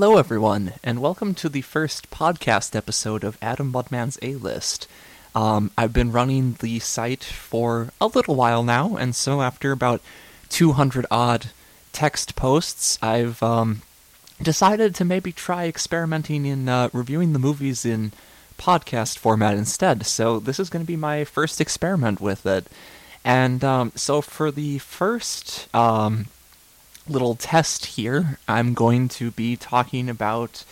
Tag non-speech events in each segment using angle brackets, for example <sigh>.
Hello, everyone, and welcome to the first podcast episode of Adam Mudman's A List. Um, I've been running the site for a little while now, and so after about 200 odd text posts, I've um, decided to maybe try experimenting in uh, reviewing the movies in podcast format instead. So this is going to be my first experiment with it. And um, so for the first um, little test here, I'm going to be talking about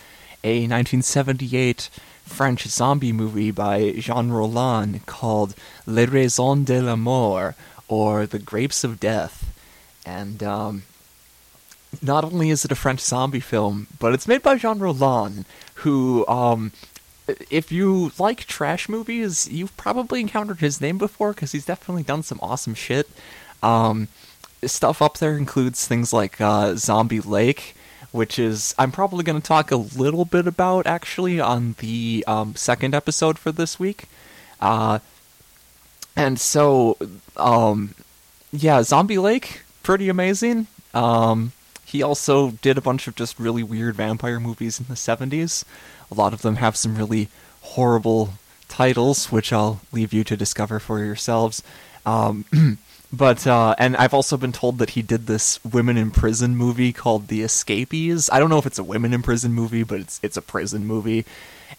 a 1978 French zombie movie by Jean Rollin called Les Raisins de la Mort, or The Grapes of Death. And um, not only is it a French zombie film, but it's made by Jean Rollin, who, um, if you like trash movies, you've probably encountered his name before because he's definitely done some awesome shit. Um, stuff up there includes things like uh, Zombie Lake, which is I'm probably going to talk a little bit about actually on the um, second episode for this week. Uh, and so, um, yeah, Zombie Lake, pretty amazing. Um, he also did a bunch of just really weird vampire movies in the 70s. A lot of them have some really horrible titles, which I'll leave you to discover for yourselves. Um, <clears throat> But uh, and I've also been told that he did this women in prison movie called The Escapees. I don't know if it's a women in prison movie, but it's it's a prison movie.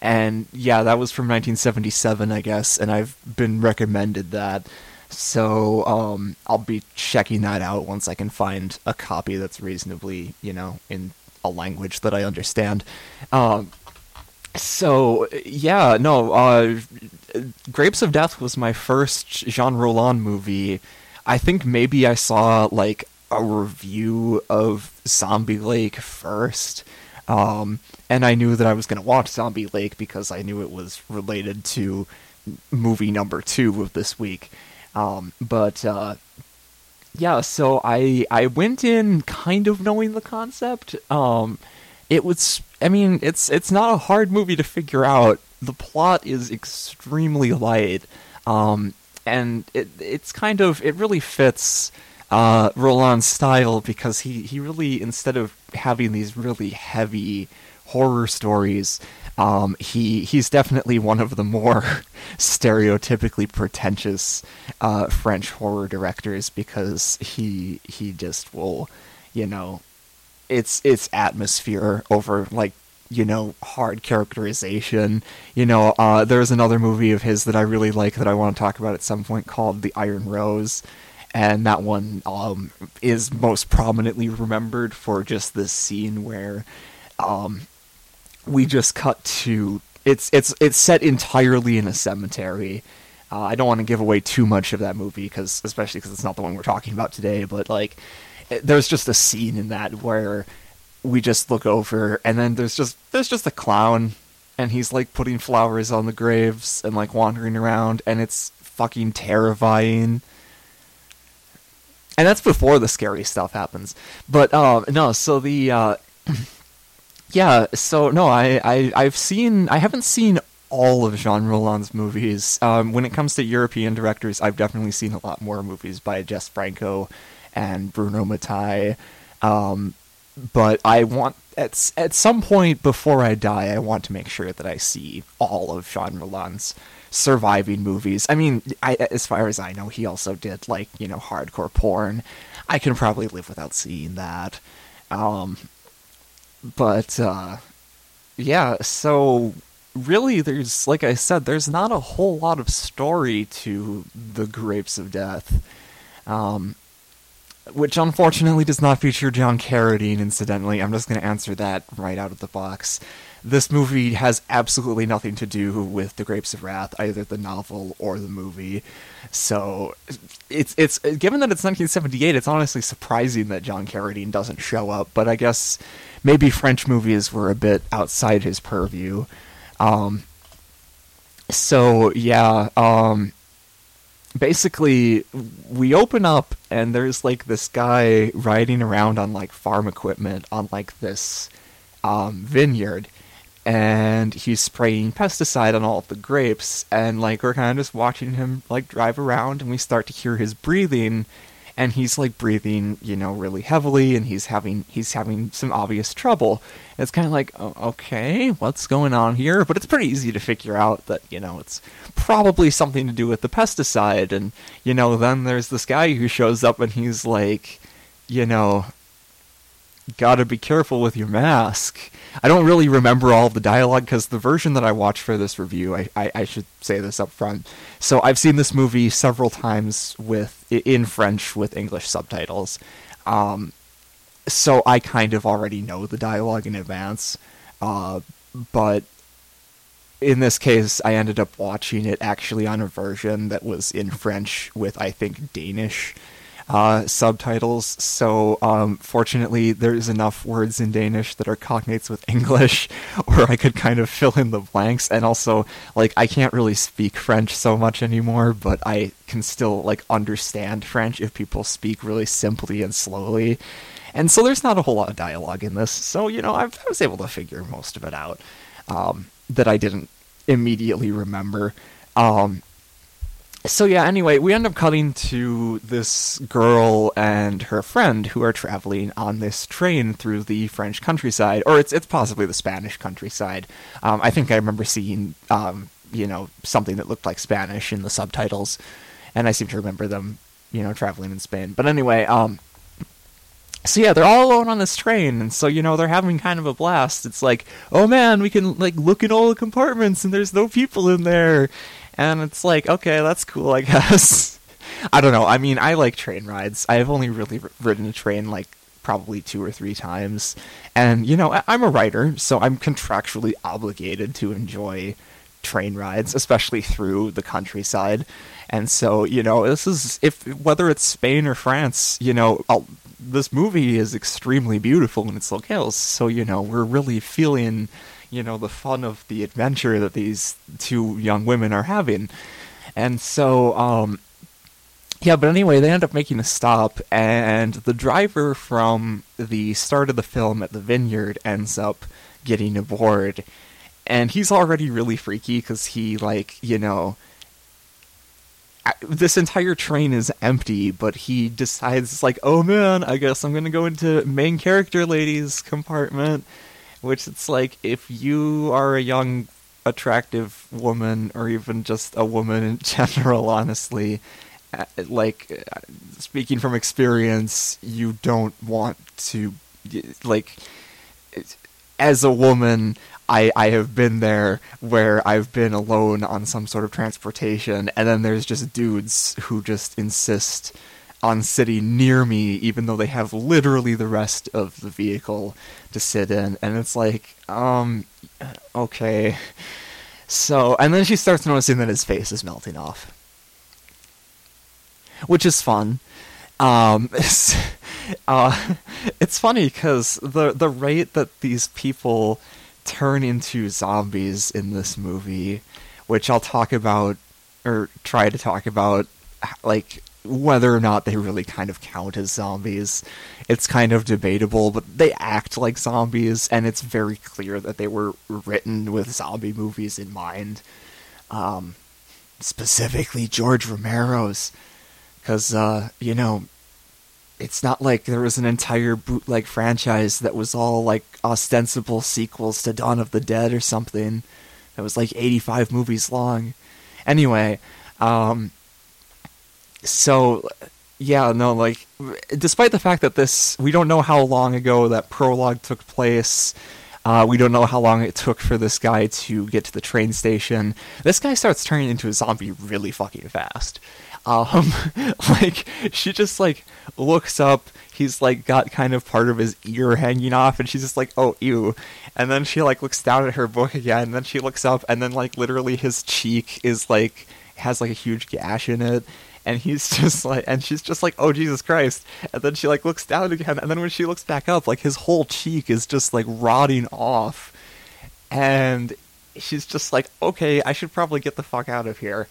And yeah, that was from 1977, I guess, and I've been recommended that. So um, I'll be checking that out once I can find a copy that's reasonably, you know, in a language that I understand. Um, so yeah, no, uh, Grapes of Death was my first Jean Rollin movie I think maybe I saw like a review of Zombie Lake first. Um, and I knew that I was going to watch Zombie Lake because I knew it was related to movie number two of this week. Um, but uh, yeah, so I I went in kind of knowing the concept. Um, it was, I mean, it's it's not a hard movie to figure out. The plot is extremely light. Um, and it it's kind of it really fits uh, Rollin's style because he he really instead of having these really heavy horror stories, um, he he's definitely one of the more <laughs> stereotypically pretentious uh, French horror directors because he he just will, you know, it's it's atmosphere over like you know, hard characterization. You know, uh, there's another movie of his that I really like that I want to talk about at some point called The Iron Rose. And that one um, is most prominently remembered for just this scene where um, we just cut to it's it's it's set entirely in a cemetery. Uh, I don't want to give away too much of that movie because, especially because it's not the one we're talking about today. But like, it, there's just a scene in that where we just look over and then there's just there's just a clown and he's like putting flowers on the graves and like wandering around and it's fucking terrifying and that's before the scary stuff happens but uh, no so the uh, <clears throat> yeah so no I, I i've seen i haven't seen all of Jean Rollin's movies. Um, when it comes to European directors, I've definitely seen a lot more movies by Jess Franco and Bruno Mattei. Um, but I want at at some point before I die, I want to make sure that I see all of Jean Rollin's surviving movies. I mean, I, as far as I know, he also did like you know hardcore porn. I can probably live without seeing that. Um, but uh, yeah, so really, there's like I said, there's not a whole lot of story to the Grapes of Death. Um, which unfortunately does not feature John Carradine, incidentally. I'm just going to answer that right out of the box. This movie has absolutely nothing to do with The Grapes of Wrath, either the novel or the movie. So, it's it's given that it's 1978, it's honestly surprising that John Carradine doesn't show up. But I guess maybe French movies were a bit outside his purview. Um, so yeah, um, basically we open up and there's like this guy riding around on like farm equipment on like this um, vineyard. And he's spraying pesticide on all of the grapes. And like we're kind of just watching him like drive around and we start to hear his breathing and he's like breathing, you know, really heavily, and he's having he's having some obvious trouble. It's kind of like, okay, what's going on here? But it's pretty easy to figure out that you know it's probably something to do with the pesticide, and you know, then there's this guy who shows up and he's like, you know, gotta be careful with your mask. I don't really remember all of the dialogue because the version that I watched for this review, I, I, I, should say this up front. So I've seen this movie several times with in French with English subtitles. Um, so I kind of already know the dialogue in advance. Uh, but in this case, I ended up watching it actually on a version that was in French with, I think, Danish uh, subtitles. So, um, fortunately, there's enough words in Danish that are cognates with English, <laughs> where I could kind of fill in the blanks. And also, like, I can't really speak French so much anymore, but I can still like understand French if people speak really simply and slowly. And so, there's not a whole lot of dialogue in this. So, you know, I, I was able to figure most of it out um, that I didn't immediately remember. Um, so yeah, anyway, we end up cutting to this girl and her friend who are traveling on this train through the French countryside, or it's it's possibly the Spanish countryside. Um, I think I remember seeing, um, you know, something that looked like Spanish in the subtitles, and I seem to remember them, you know, traveling in Spain. But anyway, um, so yeah, they're all alone on this train, and so you know they're having kind of a blast. It's like, oh man, we can like look in all the compartments, and there's no people in there and it's like, okay, that's cool, I <laughs> guess. I don't know. I mean, I like train rides. I've only really ridden a train like probably two or three times. And, you know, I'm a writer, so I'm contractually obligated to enjoy train rides, especially through the countryside. And so, you know, this is if whether it's Spain or France, you know, I'll, this movie is extremely beautiful in its locales. So, you know, we're really feeling you know the fun of the adventure that these two young women are having. And so um yeah but anyway they end up making a stop and the driver from the start of the film at the vineyard ends up getting aboard. And he's already really freaky because he like you know this entire train is empty, but he decides like, oh man, I guess I'm gonna go into main character lady's compartment which it's like if you are a young attractive woman or even just a woman in <laughs> general honestly uh, like uh, speaking from experience you don't want to like as a woman I, I have been there where I've been alone on some sort of transportation, and then there's just dudes who just insist on sitting near me, even though they have literally the rest of the vehicle to sit in. And it's like, um, okay. So, and then she starts noticing that his face is melting off, which is fun. Um, <laughs> it's, uh, it's funny because the the rate that these people turn into zombies in this movie, which I'll talk about or try to talk about, like whether or not they really kind of count as zombies. It's kind of debatable, but they act like zombies, and it's very clear that they were written with zombie movies in mind. Um, specifically George Romero's, because uh, you know, it's not like there was an entire bootleg franchise that was all like ostensible sequels to Dawn of the Dead or something. That was like 85 movies long. Anyway, um, so yeah, no, like despite the fact that this we don't know how long ago that prologue took place. Uh, we don't know how long it took for this guy to get to the train station. This guy starts turning into a zombie really fucking fast. Um, <laughs> like she just like looks up. He's like got kind of part of his ear hanging off, and she's just like, "Oh, ew." And then she like looks down at her book again. And then she looks up, and then like literally his cheek is like has like a huge gash in it and he's <laughs> just like and she's just like oh jesus christ. And then she like looks down again and then when she looks back up like his whole cheek is just like rotting off. And she's just like okay i should probably get the fuck out of here.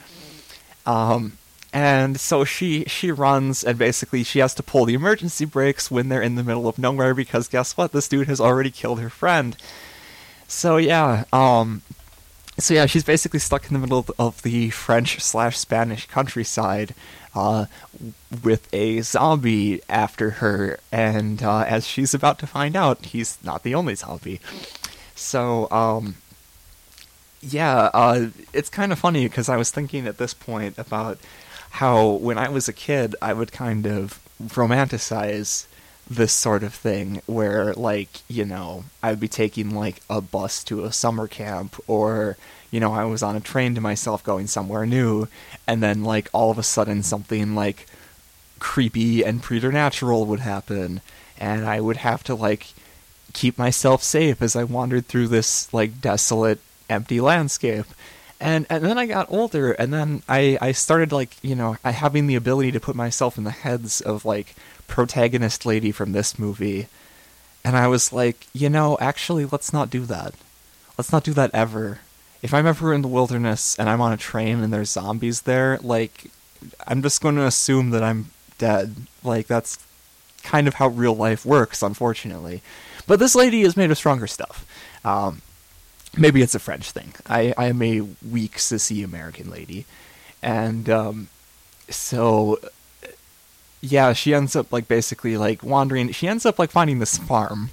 Um and so she she runs and basically she has to pull the emergency brakes when they're in the middle of nowhere because guess what? This dude has already killed her friend. So yeah um so yeah, she's basically stuck in the middle of the French slash Spanish countryside, uh, with a zombie after her, and uh, as she's about to find out, he's not the only zombie. So, um, yeah, uh, it's kind of funny because I was thinking at this point about how when I was a kid, I would kind of romanticize this sort of thing where like you know i'd be taking like a bus to a summer camp or you know i was on a train to myself going somewhere new and then like all of a sudden something like creepy and preternatural would happen and i would have to like keep myself safe as i wandered through this like desolate empty landscape. And and then I got older, and then I I started like you know having the ability to put myself in the heads of like protagonist lady from this movie, and I was like, you know, actually, let's not do that. Let's not do that ever. If I'm ever in the wilderness and I'm on a train and there's zombies there, like, I'm just going to assume that I'm dead. Like that's kind of how real life works, unfortunately. But this lady is made of stronger stuff. Um, maybe it's a French thing. I, I am a weak, sissy American lady. And um, so, yeah, she ends up, like, basically, like, wandering. She ends up, like, finding this farm.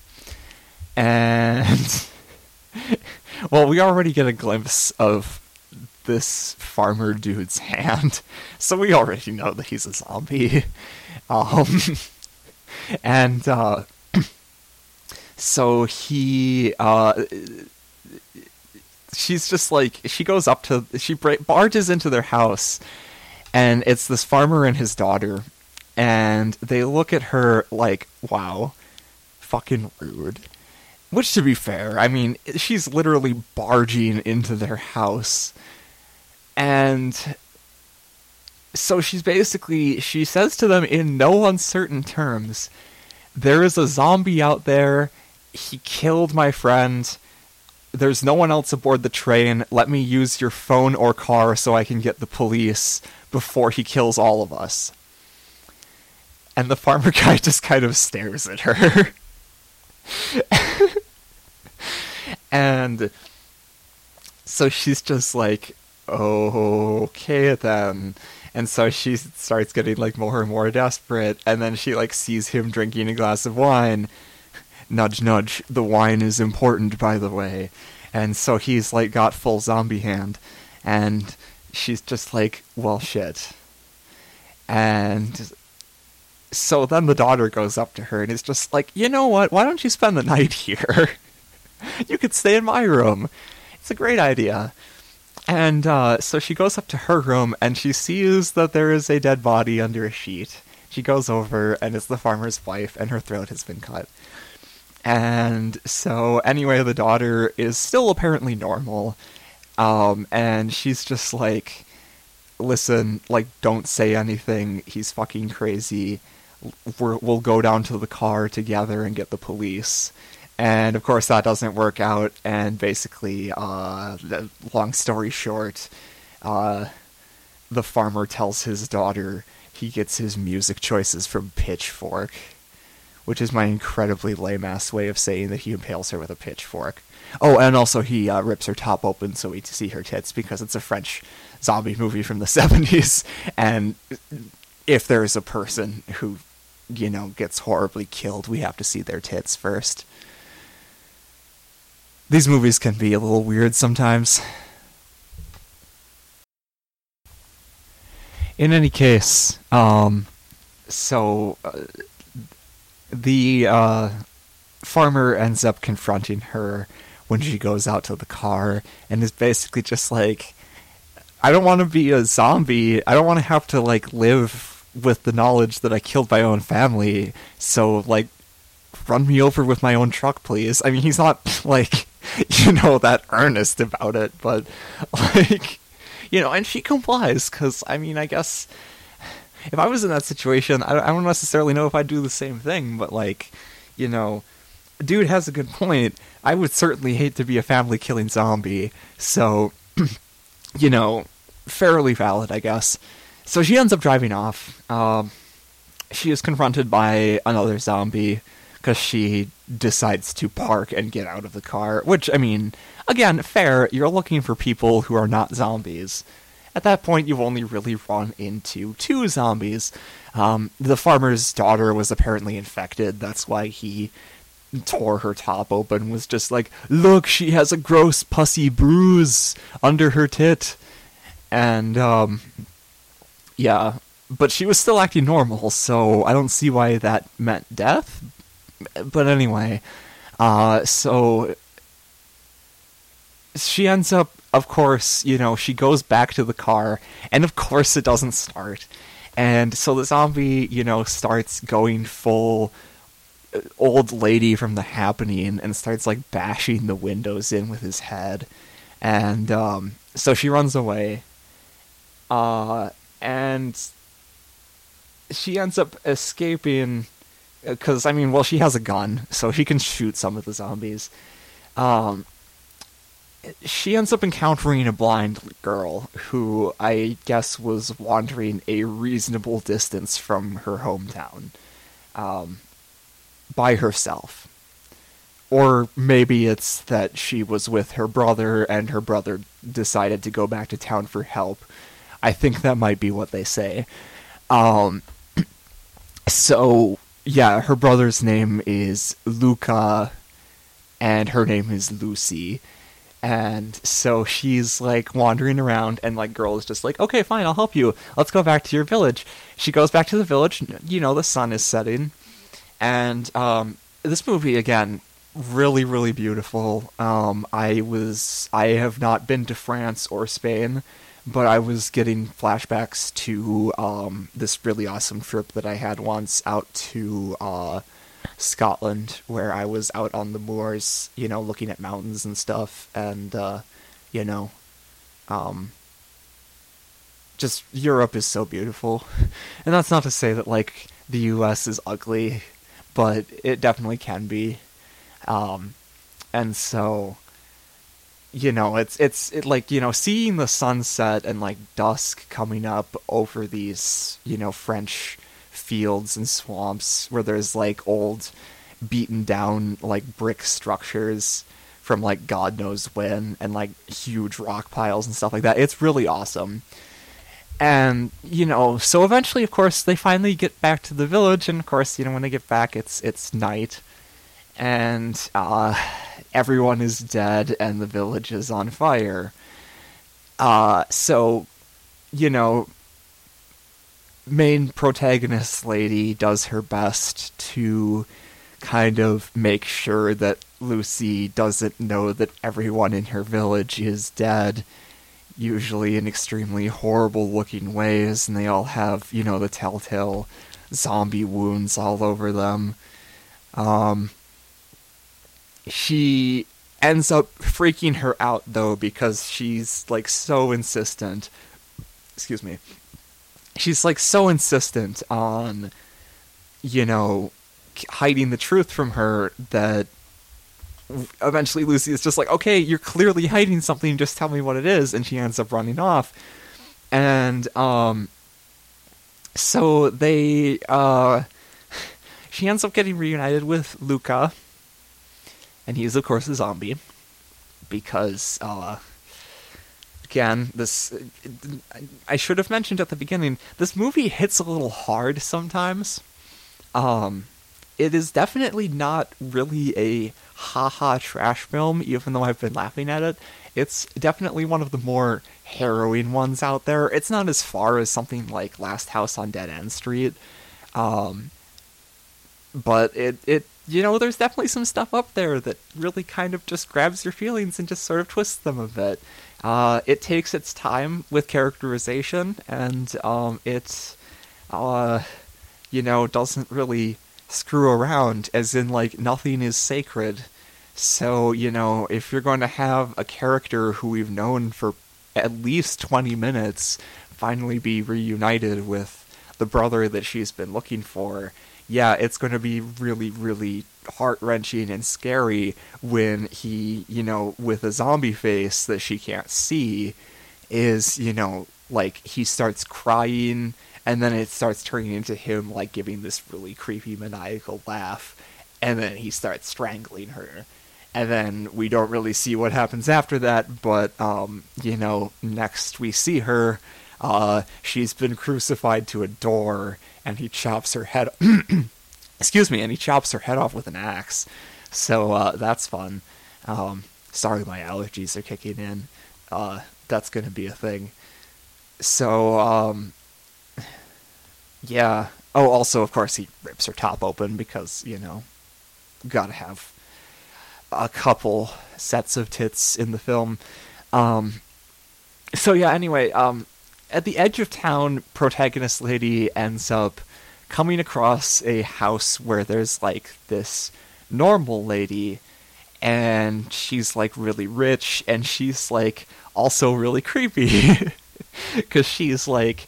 And, <laughs> well, we already get a glimpse of this farmer dude's hand. So we already know that he's a zombie. <laughs> Um, and, uh, <clears throat> so he, uh, she's just like she goes up to she barges into their house and it's this farmer and his daughter and they look at her like wow fucking rude which to be fair i mean she's literally barging into their house and so she's basically she says to them in no uncertain terms there is a zombie out there he killed my friend there's no one else aboard the train. Let me use your phone or car so I can get the police before he kills all of us. And the farmer <laughs> guy just kind of stares at her. <laughs> and so she's just like, okay then. And so she starts getting like more and more desperate. And then she like sees him drinking a glass of wine nudge nudge the wine is important by the way and so he's like got full zombie hand and she's just like well shit and so then the daughter goes up to her and is just like you know what why don't you spend the night <laughs> here you could stay in my room it's a great idea and uh, so she goes up to her room and she sees that there is a dead body under a sheet she goes over and it's the farmer's wife and her throat has been cut and so, anyway, the daughter is still apparently normal. Um, and she's just like, listen, like, don't say anything. He's fucking crazy. We will go down to the car together and get the police. And of course, that doesn't work out. And basically, uh, long story short, uh, the farmer tells his daughter he gets his music choices from Pitchfork which is my incredibly lame ass way of saying that he impales her with a pitchfork. Oh, and also he uh, rips her top open so we see her tits because it's a French zombie movie from the <laughs> 70s. And if there's a person who, you know, gets horribly killed, we have to see their tits first. These movies can be a little weird sometimes. In any case, um, so. Uh, the uh, farmer ends up confronting her when she goes out to the car and is basically just like I don't want to be a zombie. I don't want to have to like live with the knowledge that I killed my own family. So like run me over with my own truck, please. I mean, he's not <laughs> like <laughs> you know that earnest about it, but <laughs> like you know, and she complies cuz I mean, I guess if I was in that situation, I, I don't necessarily know if I'd do the same thing, but like, you know, dude has a good point. I would certainly hate to be a family killing zombie, so, <clears throat> you know, fairly valid, I guess. So she ends up driving off. Um, she is confronted by another zombie because she decides to park and get out of the car. Which, I mean, again, fair. You're looking for people who are not zombies. At that point, you've only really run into two zombies. Um, the farmer's daughter was apparently infected. That's why he tore her top open. Was just like, look, she has a gross pussy bruise under her tit, and um, yeah. But she was still acting normal, so I don't see why that meant death. But anyway, uh, so she ends up of course, you know, she goes back to the car, and of course it doesn't start. And so the zombie, you know, starts going full uh, old lady from the happening and starts like bashing the windows in with his head. And um, so she runs away. Uh, and she ends up escaping because uh, I mean, well, she has a gun, so she can shoot some of the zombies. Um, she ends up encountering a blind girl who I guess was wandering a reasonable distance from her hometown um, by herself. Or maybe it's that she was with her brother and her brother decided to go back to town for help. I think that might be what they say. Um, <clears throat> so, yeah, her brother's name is Luca and her name is Lucy. And so she's like wandering around and like girl is just like okay fine i'll help you. Let's go back to your village. She goes back to the village you know the sun is setting. And um, this movie again really really beautiful. Um, i was i have not been to france or spain but i was getting flashbacks to um, this really awesome trip that i had once out to uh, Scotland, where I was out on the moors, you know, looking at mountains and stuff, and uh, you know, um, just Europe is so beautiful, <laughs> and that's not to say that like the U.S. is ugly, but it definitely can be, um, and so you know it's it's it like you know seeing the sunset and like dusk coming up over these you know french fields and swamps where there's like old beaten down like brick structures from like god knows when and like huge rock piles and stuff like that it's really awesome. And you know so eventually of course they finally get back to the village and of course you know when they get back it's it's night. And uh, everyone is dead and the village is on fire uh, so you know main protagonist lady does her best to kind of make sure that Lucy doesn't know that everyone in her village is dead, usually in extremely horrible looking ways, and they all have, you know, the telltale zombie wounds all over them. Um, she ends up freaking her out though because she's like so insistent. Excuse me she's like so insistent on you know hiding the truth from her that eventually Lucy is just like, okay, you're clearly hiding something, just tell me what it is, and she ends up running off. And um so they uh <laughs> she ends up getting reunited with Luca. And he's of course a zombie. Because uh again, this I should have mentioned at the beginning. This movie hits a little hard sometimes. Um, it is definitely not really a haha trash film, even though I've been laughing at it. It's definitely one of the more harrowing ones out there. It's not as far as something like Last House on Dead End Street, um, but it it you know there's definitely some stuff up there that really kind of just grabs your feelings and just sort of twists them a bit. Uh, it takes its time with characterization, and um, it, uh, you know, doesn't really screw around, as in, like, nothing is sacred. So, you know, if you're going to have a character who we've known for at least 20 minutes finally be reunited with the brother that she's been looking for, yeah, it's going to be really, really heart wrenching and scary when he, you know, with a zombie face that she can't see, is, you know, like he starts crying and then it starts turning into him like giving this really creepy maniacal laugh. and then he starts strangling her. And then we don't really see what happens after that, but, um, you know, next we see her. Uh, she's been crucified to a door, and he chops her head. <clears throat> excuse me, and he chops her head off with an axe. So uh, that's fun. Um, sorry, my allergies are kicking in. Uh, that's gonna be a thing. So, um, yeah. Oh, also, of course, he rips her top open because you know, gotta have a couple sets of tits in the film. Um, so yeah. Anyway, um, at the edge of town, protagonist lady ends up coming across a house where there's like this normal lady and she's like really rich and she's like also really creepy <laughs> because she's like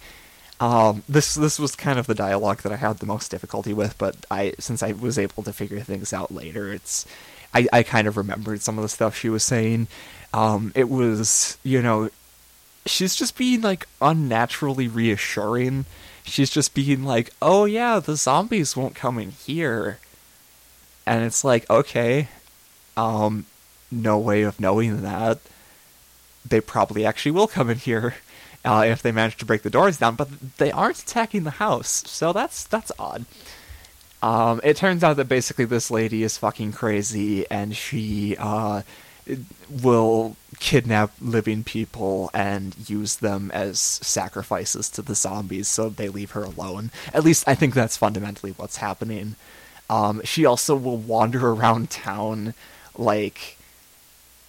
um, this this was kind of the dialogue that I had the most difficulty with, but I since I was able to figure things out later, it's I, I kind of remembered some of the stuff she was saying. Um, it was you know she's just being like unnaturally reassuring. She's just being like, "Oh yeah, the zombies won't come in here," and it's like, okay, um, no way of knowing that. They probably actually will come in here <laughs> uh, if they manage to break the doors down, but they aren't attacking the house, so that's that's odd. Um, it turns out that basically this lady is fucking crazy, and she uh, will kidnap living people and use them as sacrifices to the zombies, so they leave her alone. At least I think that's fundamentally what's happening. Um, she also will wander around town, like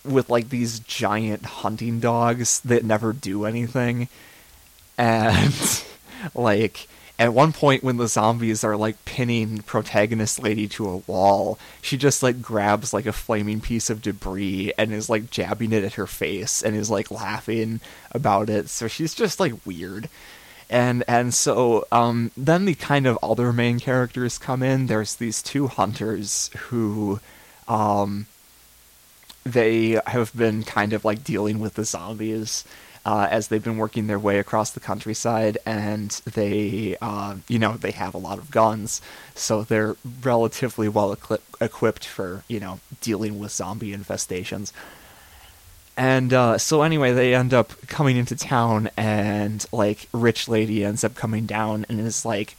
with like these giant hunting dogs that never do anything. And <laughs> like at one point when the zombies are like pinning protagonist lady to a wall, she just like grabs like a flaming piece of debris and is like jabbing it at her face and is like laughing about it. So she's just like weird. And and so um then the kind of other main characters come in. There's these two hunters who um they have been kind of like dealing with the zombies uh, as they've been working their way across the countryside, and they, uh, you know, they have a lot of guns, so they're relatively well equi- equipped for, you know, dealing with zombie infestations. And uh, so anyway, they end up coming into town, and like rich lady ends up coming down and is like,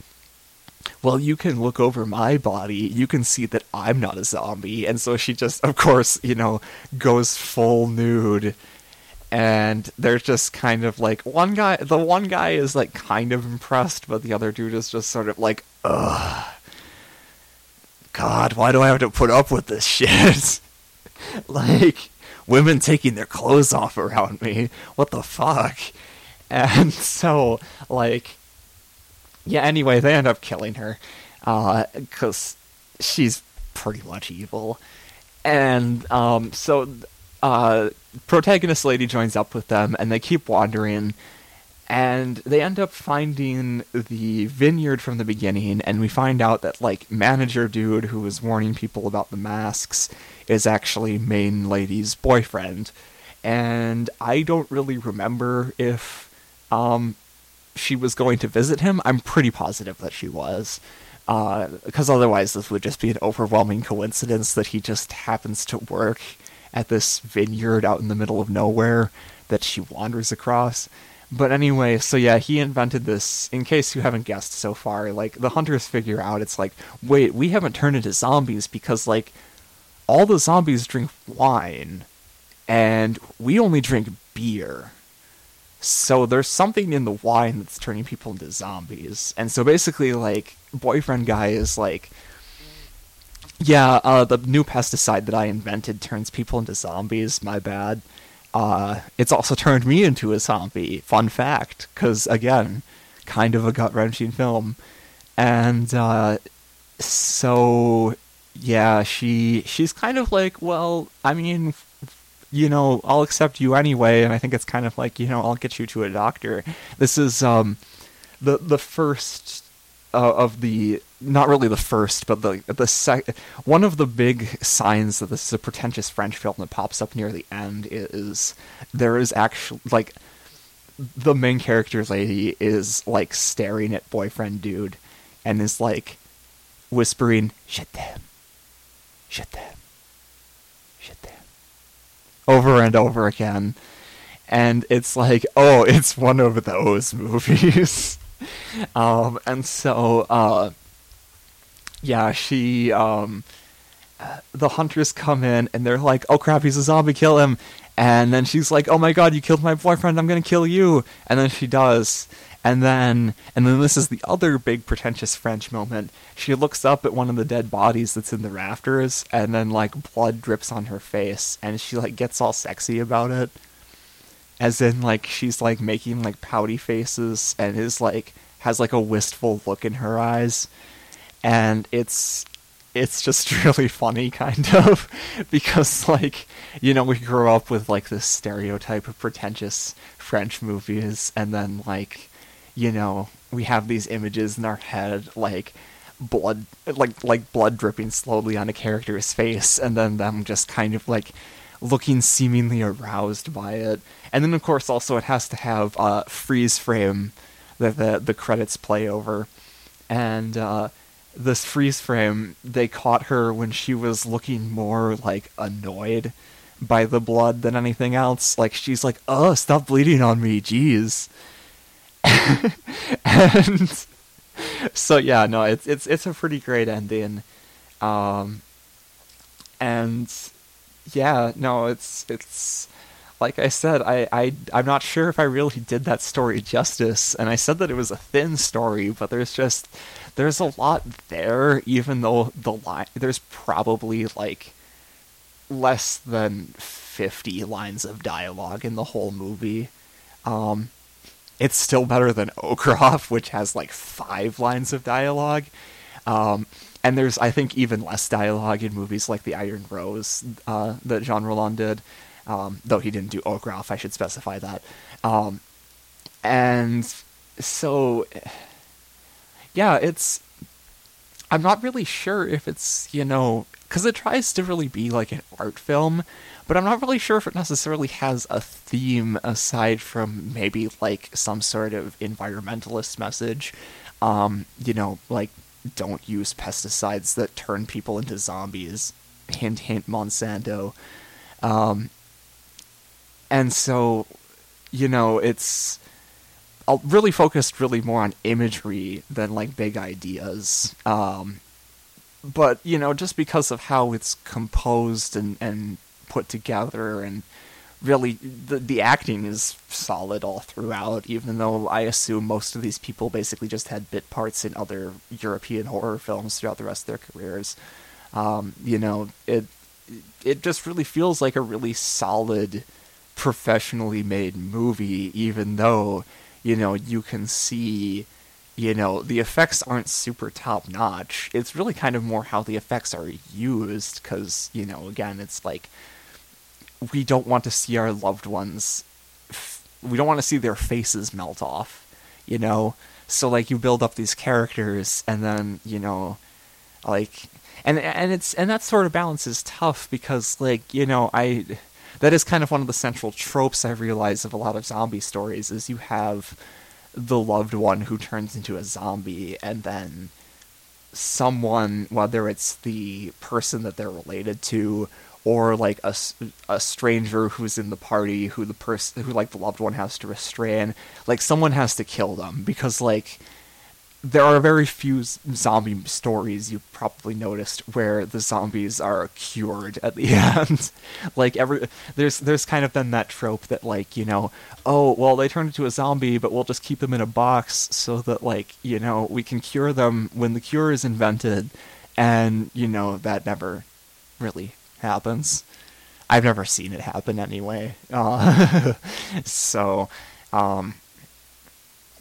well, you can look over my body. You can see that I'm not a zombie. And so she just, of course, you know, goes full nude. And there's just kind of like one guy, the one guy is like kind of impressed, but the other dude is just sort of like, ugh. God, why do I have to put up with this shit? <laughs> like, women taking their clothes off around me. What the fuck? And <laughs> so, like, yeah, anyway, they end up killing her because uh, she's pretty much evil. And um, so, uh, protagonist lady joins up with them, and they keep wandering, and they end up finding the vineyard from the beginning, and we find out that like manager dude who was warning people about the masks is actually main lady's boyfriend, and I don't really remember if um, she was going to visit him. I'm pretty positive that she was. Because uh, otherwise, this would just be an overwhelming coincidence that he just happens to work at this vineyard out in the middle of nowhere that she wanders across. But anyway, so yeah, he invented this. In case you haven't guessed so far, like the hunters figure out it's like, wait, we haven't turned into zombies because like all the zombies drink wine, and we only drink beer. So there's something in the wine that's turning people into zombies. And so basically, like, boyfriend guy is like, yeah, uh, the new pesticide that I invented turns people into zombies. My bad. Uh, it's also turned me into a zombie. Fun fact, because again, kind of a gut wrenching film. And uh, so, yeah, she she's kind of like, well, I mean, you know, I'll accept you anyway. And I think it's kind of like, you know, I'll get you to a doctor. This is um, the the first uh, of the not really the first, but the the sec- one of the big signs that this is a pretentious French film that pops up near the end is there is actually like the main character lady is like staring at boyfriend dude and is like whispering "Je t'aime, shit them, shit them, over and over again. And it's like, oh, it's one of those <laughs> movies. <laughs> um, and so, uh, yeah, she, um, the hunters come in and they're like, "Oh crap, he's a zombie, kill him!" And then she's like, "Oh my god, you killed my boyfriend! I'm gonna kill you!" And then she does. And then, and then this is the other big pretentious French moment. She looks up at one of the dead bodies that's in the rafters, and then like blood drips on her face, and she like gets all sexy about it, as in like she's like making like pouty faces, and is like has like a wistful look in her eyes, and it's it's just <laughs> really funny kind of <laughs> because like you know we grew up with like this stereotype of pretentious french movies and then like you know we have these images in our head like blood like like blood dripping slowly on a character's face and then them just kind of like looking seemingly aroused by it and then of course also it has to have a freeze frame that the the credits play over and uh this freeze frame, they caught her when she was looking more like annoyed by the blood than anything else. Like she's like, "Oh, stop bleeding on me, jeez." <laughs> and so yeah, no, it's it's it's a pretty great ending. Um and yeah, no, it's it's like I said, I, I I'm not sure if I really did that story justice, and I said that it was a thin story, but there's just there's a lot there, even though the line there's probably like less than fifty lines of dialogue in the whole movie. Um, it's still better than Ogroff, which has like five lines of dialogue. Um, and there's I think even less dialogue in movies like The Iron Rose uh, that Jean Rollin did um, though he didn't do Ogroff, I should specify that. Um, and so, yeah, it's. I'm not really sure if it's, you know, because it tries to really be like an art film, but I'm not really sure if it necessarily has a theme aside from maybe like some sort of environmentalist message. Um, you know, like don't use pesticides that turn people into zombies. Hint, hint, Monsanto. Um, and so you know it's really focused really more on imagery than like big ideas um, but you know just because of how it's composed and and put together and really the the acting is solid all throughout even though i assume most of these people basically just had bit parts in other european horror films throughout the rest of their careers um, you know it it just really feels like a really solid professionally made movie, even though, you know, you can see, you know, the effects aren't super top notch. It's really kind of more how the effects are used, because, you know, again, it's like, we don't want to see our loved ones, we don't want to see their faces melt off, you know? So, like, you build up these characters, and then, you know, like, and and it's and that sort of balance is tough because like you know I that is kind of one of the central tropes I realize of a lot of zombie stories is you have the loved one who turns into a zombie and then someone whether it's the person that they're related to or like a, a stranger who's in the party who the person who like the loved one has to restrain like someone has to kill them because like there are very few zombie stories you probably noticed where the zombies are cured at the <laughs> end. like every there's there's kind of been that trope that like, you know, oh, well they turned into a zombie, but we'll just keep them in a box so that like, you know, we can cure them when the cure is invented and, you know, that never really happens. I've never seen it happen anyway. Uh, <laughs> so um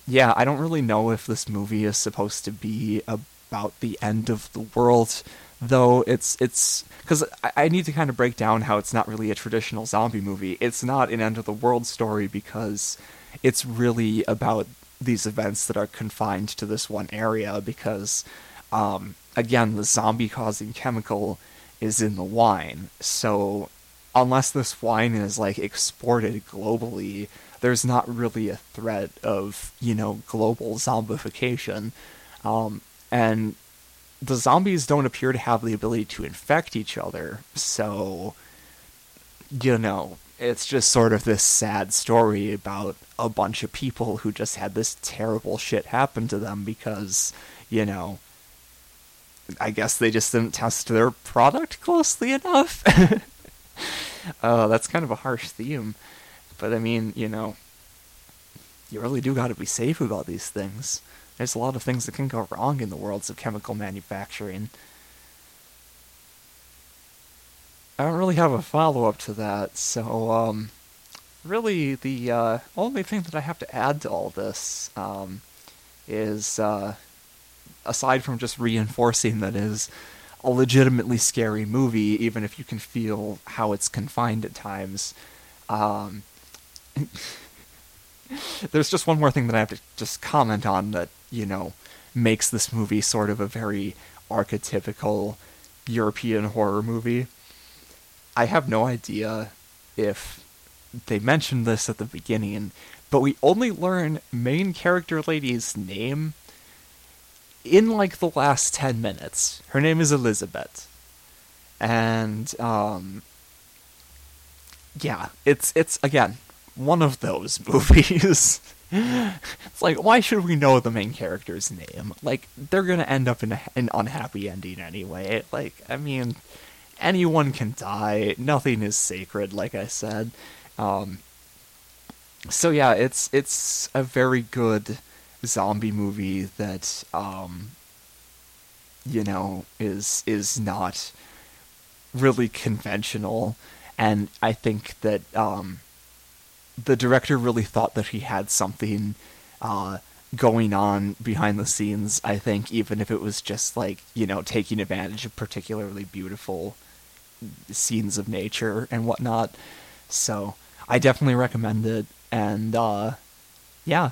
yeah, I don't really know if this movie is supposed to be about the end of the world, though it's it's because I, I need to kind of break down how it's not really a traditional zombie movie. It's not an end of the world story because it's really about these events that are confined to this one area because um, again the zombie causing chemical is in the wine. So unless this wine is like exported globally there's not really a threat of you know global zombification, um, and the zombies don't appear to have the ability to infect each other, so you know, it's just sort of this sad story about a bunch of people who just had this terrible shit happen to them because, you know, I guess they just didn't test their product closely enough. <laughs> uh, that's kind of a harsh theme. But I mean, you know, you really do gotta be safe about these things. There's a lot of things that can go wrong in the worlds of chemical manufacturing. I don't really have a follow up to that, so um, really the uh, only thing that I have to add to all this um, is, uh, aside from just reinforcing that is a legitimately scary movie, even if you can feel how it's confined at times. Um, <laughs> there's just one more thing that I have to just comment on that you know makes this movie sort of a very archetypical European horror movie I have no idea if they mentioned this at the beginning, but we only learn main character lady's name in like the last 10 minutes. Her name is Elizabeth. And um yeah, it's it's again one of those <laughs> movies. it's like why should we know the main character's name? Like they're going to end up in a, an unhappy ending anyway. Like I mean, anyone can die. Nothing is sacred, like I said. Um, so yeah, it's it's a very good zombie movie that um, you know is is not really conventional, and I think that um, the director really thought that he had something uh, going on behind the scenes. I think even if it was just like you know taking advantage of particularly beautiful scenes of nature and whatnot. So I definitely recommend it. And uh, yeah,